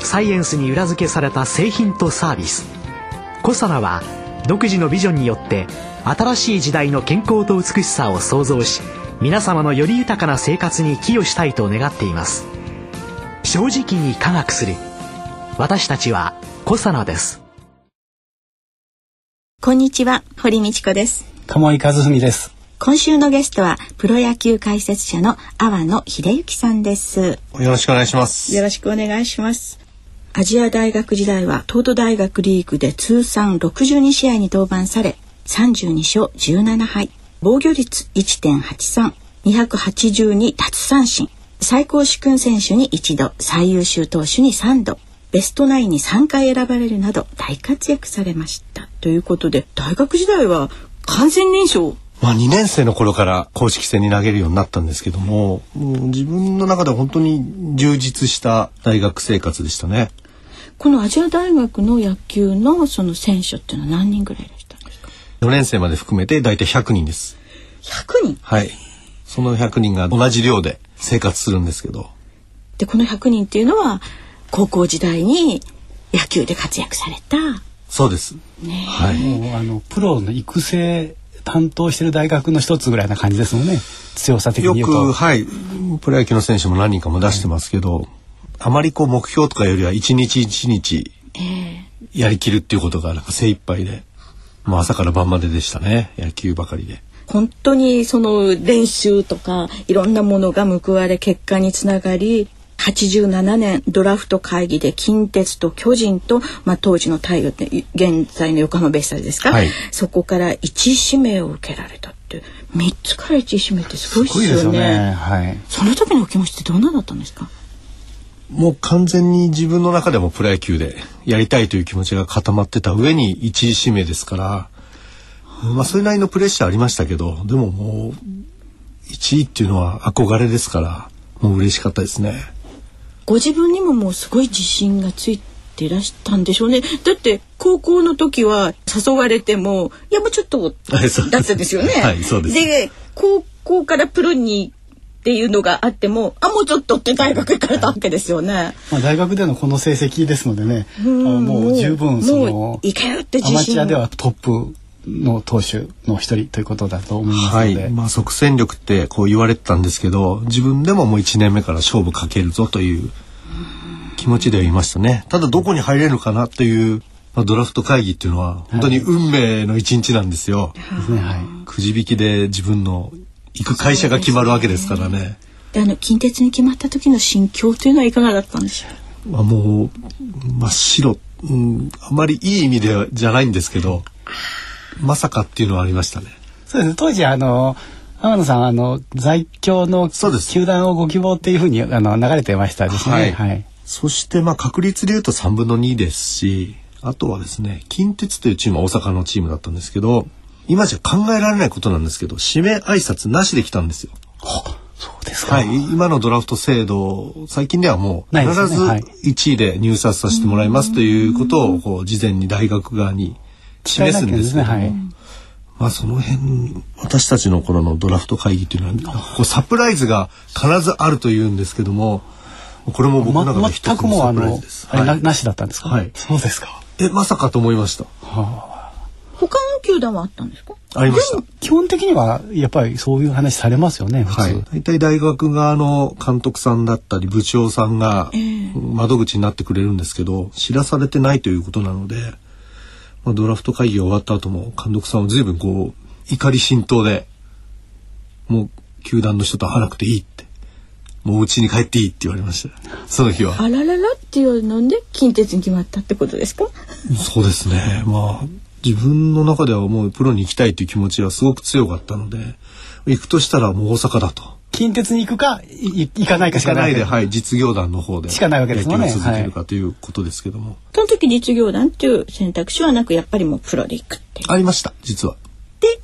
サイエンスに裏付けされた製品とサービス。コサナは独自のビジョンによって新しい時代の健康と美しさを創造し皆様のより豊かな生活に寄与したいと願っています。正直に科学する。私たちはコサナです。こんにちは堀道子です。鴨井和文です今週のゲストはプロ野球解説者の阿波野秀幸さんです。よろしくお願いします。よろしくお願いします。アジア大学時代は東都大学リーグで通算62試合に登板され32勝17敗。防御率1.83 282奪三振。最高主君選手に一度。最優秀投手に3度。ベストナインに3回選ばれるなど大活躍されました。ということで大学時代は完全燃焼まあ2年生の頃から公式戦に投げるようになったんですけども、もう自分の中では本当に充実した大学生活でしたね。このアジア大学の野球のその選手っていうのは何人ぐらいいらしたんですか？4年生まで含めて大体100人です。100人？はい。その100人が同じ寮で生活するんですけど、でこの100人っていうのは高校時代に野球で活躍されたそうです。はい。もうあのプロの育成担当してる大学の一つぐらいな感じですもんね。強さ的よに言うと。く、はい、プロ野球の選手も何人かも出してますけど、あまりこう目標とかよりは一日一日やりきるっていうことがなんか精一杯で、もう朝から晩まででしたね、野球ばかりで。本当にその練習とかいろんなものが報われ結果につながり87年ドラフト会議で近鉄と巨人と、まあ、当時の太陽って現在の横浜ベイスターズですか、はい。そこから一位指名を受けられたって3つから一位指名ってすごいですすごいですよよね。ねはい。その時のお気持ちってどんなだったんですか？もう完全に自分の中でもプロ野球でやりたいという気持ちが固まってた上に一位指名ですから、まあそれなりのプレッシャーありましたけど、でももう1位っていうのは憧れですから、もう嬉しかったですね。ご自分にももうすごい自信がついていらしたんでしょうねだって高校の時は誘われてもいやもうちょっとだったですよね。はいそうですで高校からプロにっていうのがあってもあもうちょっとって大学行かれたわけですよね。まあ、大学でのこの成績ですのでねあんのもう十分そものういけるって自信アマチュアではトップの投手の一人ということだと思いますはので、い。まあ即戦力ってこう言われてたんですけど、自分でももう1年目から勝負かけるぞという気持ちではいましたね。ただどこに入れるかなという、まあ、ドラフト会議っていうのは本当に運命の一日なんですよ。はいくじ引きで自分の行く会社が決まるわけですからね。であの近鉄に決まった時の心境というのはいかがだったんでしょう？まあ、もう真っ白、うん、あまりいい意味ではじゃないんですけど、まさかっていうのはありましたね。そうですね。当時あの天野さんあの在京の球団をご希望っていうふうにあの流れてましたですね。はい。はい。そしてまあ確率で言うと3分の2ですし、あとはですね、近鉄というチームは大阪のチームだったんですけど、今じゃ考えられないことなんですけど、指名挨拶なしで来たんですよ。そうですか、はい、今のドラフト制度、最近ではもう必ずねはい。1位で入札させてもらいますということをこう事前に大学側に示すんですけども、伝えなきゃですね。まあその辺私たちの頃のドラフト会議っていうのはこうサプライズが必ずあるというんですけどもこれも僕の中でま、一つ全くもうあのサプライのズです。あれな,、はいなしだったんですか？はい。そうですか。えまさかと思いました。他の球団はあったんですか？ありました。基本的にはやっぱりそういう話されますよね普通、はい、大体大学側の監督さんだったり部長さんが窓口になってくれるんですけど知らされてないということなので、まあ、ドラフト会議が終わった後も監督さんは随分こう怒り心頭でもう球団の人と会わなくていいってもう家に帰っていいって言われました。その日は。あらららっていうので近鉄に決まったってことですか？そうですね。まあ自分の中ではもうプロに行きたいという気持ちはすごく強かったので行くとしたらもう大阪だと近鉄に行くかい行かないかしかない。で、はい、実業団の方でしかないわけですもんね。続けるかということですけども、その時実業団っていう選択肢はなくやっぱりもうプロで行くってありました実は。で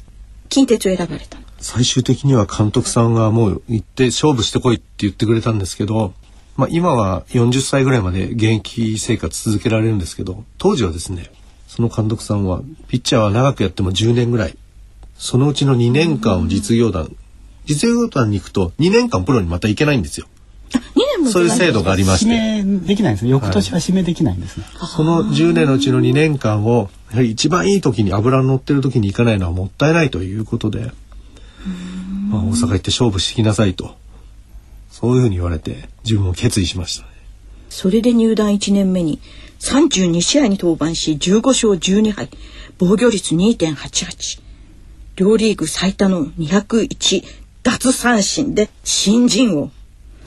近鉄を選ばれたの。最終的には監督さんがもう行って勝負してこいって言ってくれたんですけど、まあ、今は40歳ぐらいまで現役生活続けられるんですけど当時はですねその監督さんはピッチャーは長くやっても10年ぐらい。そのうちの2年間を実業団、実業団に行くと2年間プロにまた行けないんですよ。あ2年もそういう制度がありまし指て、名できないんですね。翌年は指名できないんですね、その10年のうちの2年間をやはり一番いい時に油の乗ってる時に行かないのはもったいないということで、まあ、大阪行って勝負してきなさいとそういうふうに言われて自分を決意しましたね。それで入団1年目に32試合に登板し15勝12敗防御率2.88両リーグ最多の201奪三振で新人王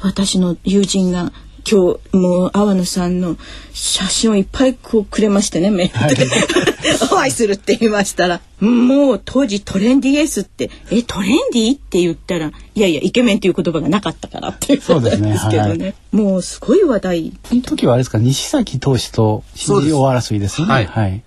私の友人が今日もう阿野さんの写真をいっぱいこうくれましてねメールで、お会いするって言いましたらもう当時トレンディエースってえトレンディって言ったらいやいやイケメンっていう言葉がなかったからっていうそうですね。ですけどね、はい。もうすごい話題。その時はあれですか西崎投手と新人王争いですよね。はい。はい。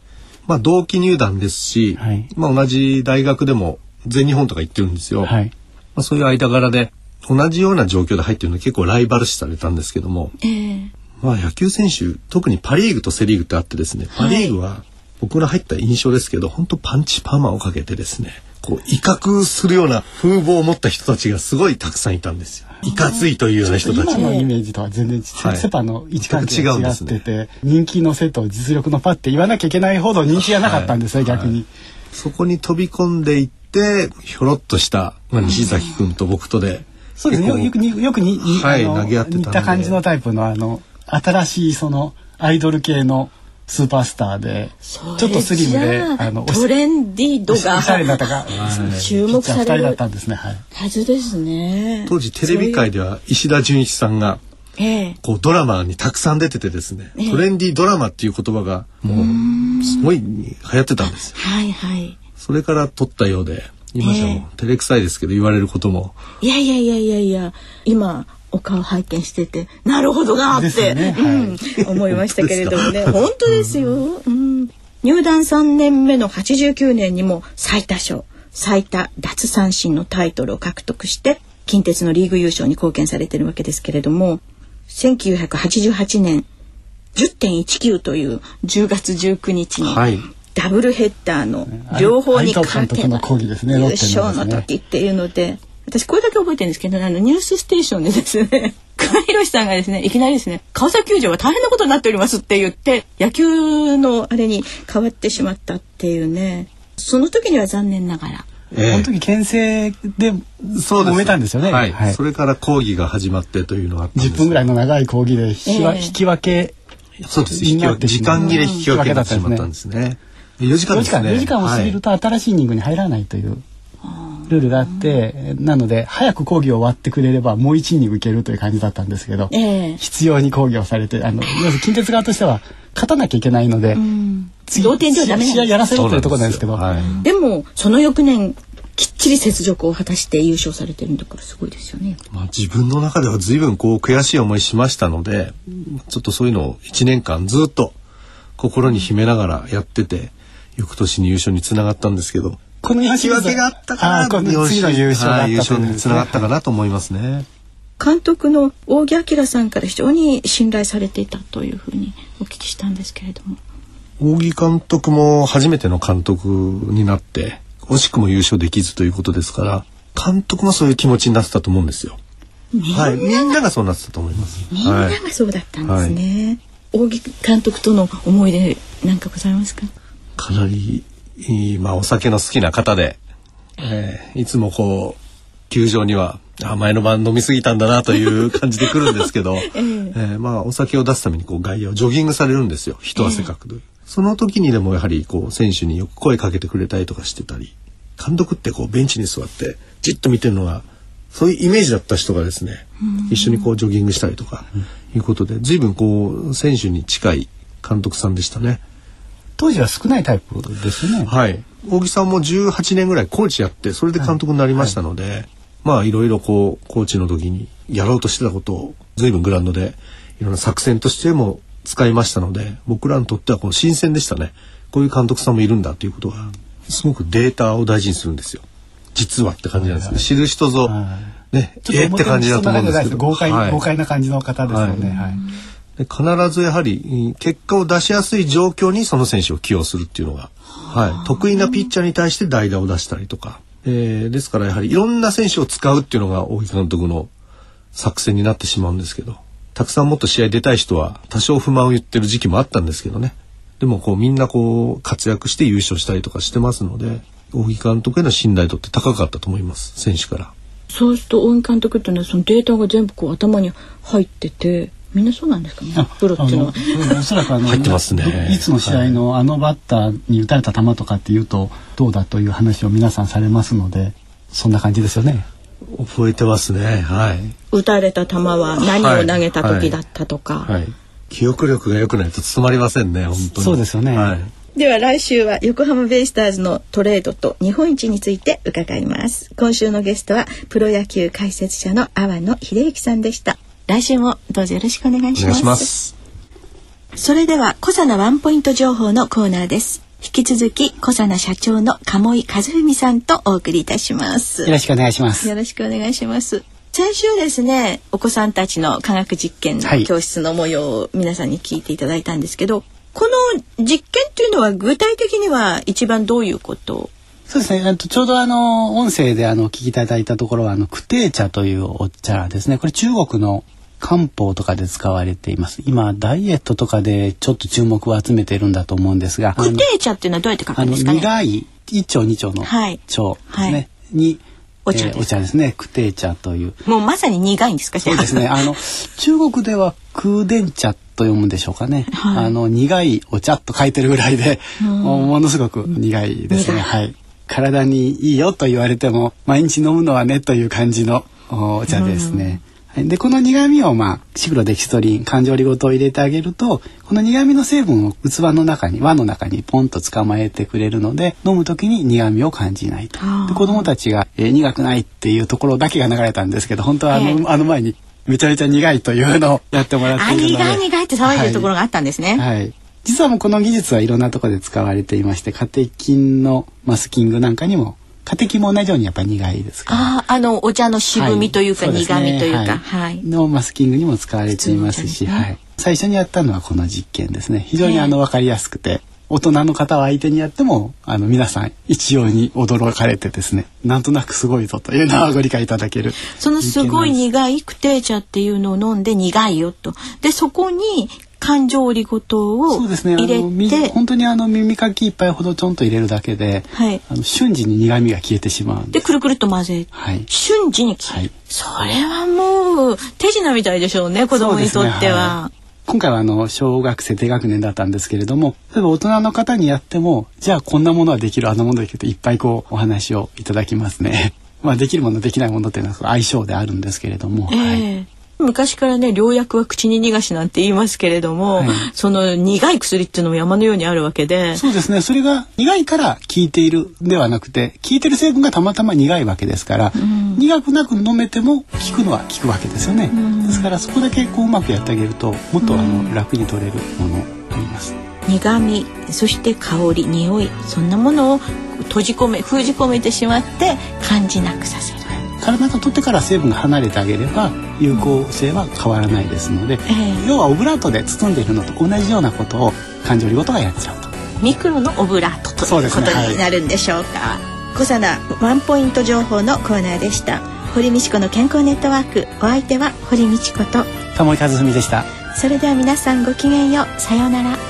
まあ同期入団ですし、はい。まあ同じ大学でも全日本とか行ってるんですよ。はいまあ、そういう間柄で同じような状況で入ってるので結構ライバル視されたんですけども、ええ。まあ野球選手特にパ・リーグとセ・リーグってあってですね。パ・リーグは僕の入った印象ですけど本当パンチパーマをかけてですね。こう威嚇するような風貌を持った人たちがすごいたくさんいたんですよ。いかついというような人たちが。今のイメージとは全然違う、はい。セパの位置関係が違ってて、人気の背と実力のパって言わなきゃいけないほど人気がなかったんですね、逆に。そこに飛び込んでいってひょろっとした、まあ、西崎君と僕とで、そうですね。よよくによくに、にはいあの投げ合ってたた感じのタイプのあの新しいそのアイドル系のスーパースターで、ちょっとスリムであのおしトレンディー度がおしゃれだったか、注目され二人だっるたんですね。はい。はずですね。当時テレビ界では石田純一さんがええこうドラマにたくさん出ててですね、ええトレンディードラマっていう言葉がもうすごい流行ってたんですよ。はいはい。それから撮ったようで今じゃもうえ照れくさいですけど言われることも。いやいやいやいやいや。今お顔拝見しててなるほどなって、ですよね。うん、思いましたけれどもね。本当ですよ、うん、入団3年目の89年にも最多勝。最多奪三振のタイトルを獲得して近鉄のリーグ優勝に貢献されてるわけですけれども1988年10.19という10月19日のはいダブルヘッダーの両方に勝て有藤監督の講義ですね優勝の時っていうので私これだけ覚えてるんですけどあのニュースステーションでですね 倉弘さんがですねいきなりですね川崎球場は大変なことになっておりますって言って野球のあれに変わってしまったっていうねその時には残念ながらええ。この時牽制でそうです揉めたんですよね。はい、それから講義が始まってというのがあったんです10分ぐらいの長い講義で引き,、ええ。引き分けそうです。引き分け時間切れ引き分けになってしまったんですね4時間4時間ですね。4時間を過ぎると新しいイニングに入らないというルールがあってなので早く講義を終わってくれればもう1イニングいけるという感じだったんですけど、ええ。必要に講義をされてあの要するに近鉄側としては勝たなきゃいけないので、次同点ではダメ試合やらせろというところなんですけどはい。でもその翌年きっちり雪辱を果たして優勝されてるんだからすごいですよね。まあ、自分の中では随分こう悔しい思いしましたのでちょっとそういうのを1年間ずっと心に秘めながらやってて翌年に優勝につながったんですけどこの引き分けがあったからあこの次の優勝があったはい優勝につながったかなと思いますね。監督の大木明さんから非常に信頼されていたというふうにお聞きしたんですけれども。大木監督も初めての監督になって惜しくも優勝できずということですから監督もそういう気持ちになってたと思うんですよ。はい、みんながそうなってたと思います。みんなはい、がそうだったんですね。大木監督との思い出なんかございますか？かなりいいまあお酒の好きな方で、えーいつもこう球場にはあ前の晩飲み過ぎたんだなという感じで来るんですけど、えーまあお酒を出すためにこう外野をジョギングされるんですよ一汗かくという、その時にでもやはりこう選手によく声かけてくれたりとかしてたり監督ってこうベンチに座ってじっと見てるのがそういうイメージだった人がですね、一緒にこうジョギングしたりとかいうことで随分こう選手に近い監督さんでしたね。当時は少ないタイプですよね。はい。大木さんも18年ぐらいコーチやってそれで監督になりましたので、まあいろいろこうコーチの時にやろうとしてたことを随分グラウンドでいろんな作戦としても使いましたので僕らにとってはこの新鮮でしたね。こういう監督さんもいるんだということがすごくデータを大事にするんですよ。実はって感じなんですね、知る人ぞ、ねえって感じだと思うんですけど。豪快、はい、豪快な感じの方ですよね、はい。で必ずやはり結果を出しやすい状況にその選手を起用するっていうのが、はい、得意なピッチャーに対して代打を出したりとか、えー、ですからやはりいろんな選手を使うっていうのが大木監督の作戦になってしまうんですけどたくさんもっと試合出たい人は多少不満を言ってる時期もあったんですけどね。でもこうみんなこう活躍して優勝したりとかしてますので大木監督への信頼度って高かったと思います選手から。そうすると大木監督っていうのはそのデータが全部こう頭に入っててみんなそうなんですかね？プロっていうのは。おそらくあの入ってますね。いつの試合のあのバッターに打たれた球とかっていうとどうだという話を皆さんされますので、そんな感じですよね。覚えてますね。はい。打たれた球は何を投げた時だったとか。はい。はい、記憶力が良くないと務まりませんね。本当に。そうですよね。はい。では来週は横浜ベイスターズのトレードと日本一について伺います。今週のゲストはプロ野球解説者の阿波野秀幸さんでした。来週もどうぞよろしくお願いします。それでは小佐奈ワンポイント情報のコーナーです。引き続き小佐奈社長の鴨井和文さんとお送りいたします。よろしくお願いします。よろしくお願いします。先週ですね、お子さんたちの科学実験の教室の模様を皆さんに聞いていただいたんですけど、はい、この実験っていうのは具体的には一番どういうこと？そうですね。ちょうどあの音声であの聞きいただいたところはあのクテー茶というお茶ですね。これ中国の漢方とかで使われています。今ダイエットとかでちょっと注目を集めているんだと思うんですが、クテー茶っていうのはどうやって書くんですか、ね、苦い一丁二丁の腸ですね。はい、にお茶、えー、お茶ですね。クテー茶という。もうまさに苦いんですか？そうですね。あの中国では空伝茶と読むんでしょうかね。はい、あの苦いお茶と書いてるぐらいで、ものすごく苦いですね。はい。体にいいよと言われても毎日飲むのはねという感じのお茶ですね。でこの苦味をまあシクロデキストリン環状リゴ糖を入れてあげるとこの苦味の成分を器の中に輪の中にポンと捕まえてくれるので飲む時に苦味を感じないと。で子供たちが、えー、苦くないっていうところだけが流れたんですけど本当はあのえー、あの前にめちゃめちゃ苦いというのをやってもらっているので。苦い苦いって騒いでるところがあったんですね。はい、はい実はもうこの技術はいろんなところで使われていましてカテキンのマスキングなんかにもカテキンも同じようにやっぱり苦いですから。ああ、あのお茶の渋みというか、はい、苦みというか、はい、のマスキングにも使われていますし、ね、はい。最初にやったのはこの実験ですね。非常にあの分かりやすくて。大人の方を相手にやってもあの皆さん一様に驚かれてですね。なんとなくすごいぞというのはご理解いただけるそのすごい苦いクテー茶っていうのを飲んで苦いよと。でそこに感情折りごとを入れてね本当にあの耳かき一杯ほどちょんと入れるだけで、はい、あの瞬時に苦味が消えてしまうでくるくると混ぜ、はい、瞬時に消える、はい、それはもう手品みたいでしょうね子供にとっては。今回はあの小学生低学年だったんですけれども例えば大人の方にやってもじゃあこんなものはできるあんなものできるといっぱいこうお話をいただきますね。まあできるものできないものっていうのは相性であるんですけれども、えー、はい昔からね良薬は口に逃がしなんて言いますけれども、はい、その苦い薬っていうのも山のようにあるわけで。そうですね。それが苦いから効いているではなくて効いてる成分がたまたま苦いわけですから、うん、苦くなく飲めても効くのは効くわけですよね、うん、ですからそこだけこううまくやってあげるともっとあの、楽に取れるものあります。苦味そして香り匂いそんなものを閉じ込め封じ込めてしまって感じなくさせる体が取ってから成分が離れてあげれば有効性は変わらないですので、えー、要はオブラートで包んでいるのと同じようなことを感情りごとがやっちゃうと。ミクロのオブラートということになるんでしょうか。小佐奈ワンポイント情報のコーナーでした。堀道子の健康ネットワークお相手は堀道子と玉井和文でした。それでは皆さんごきげんようさようなら。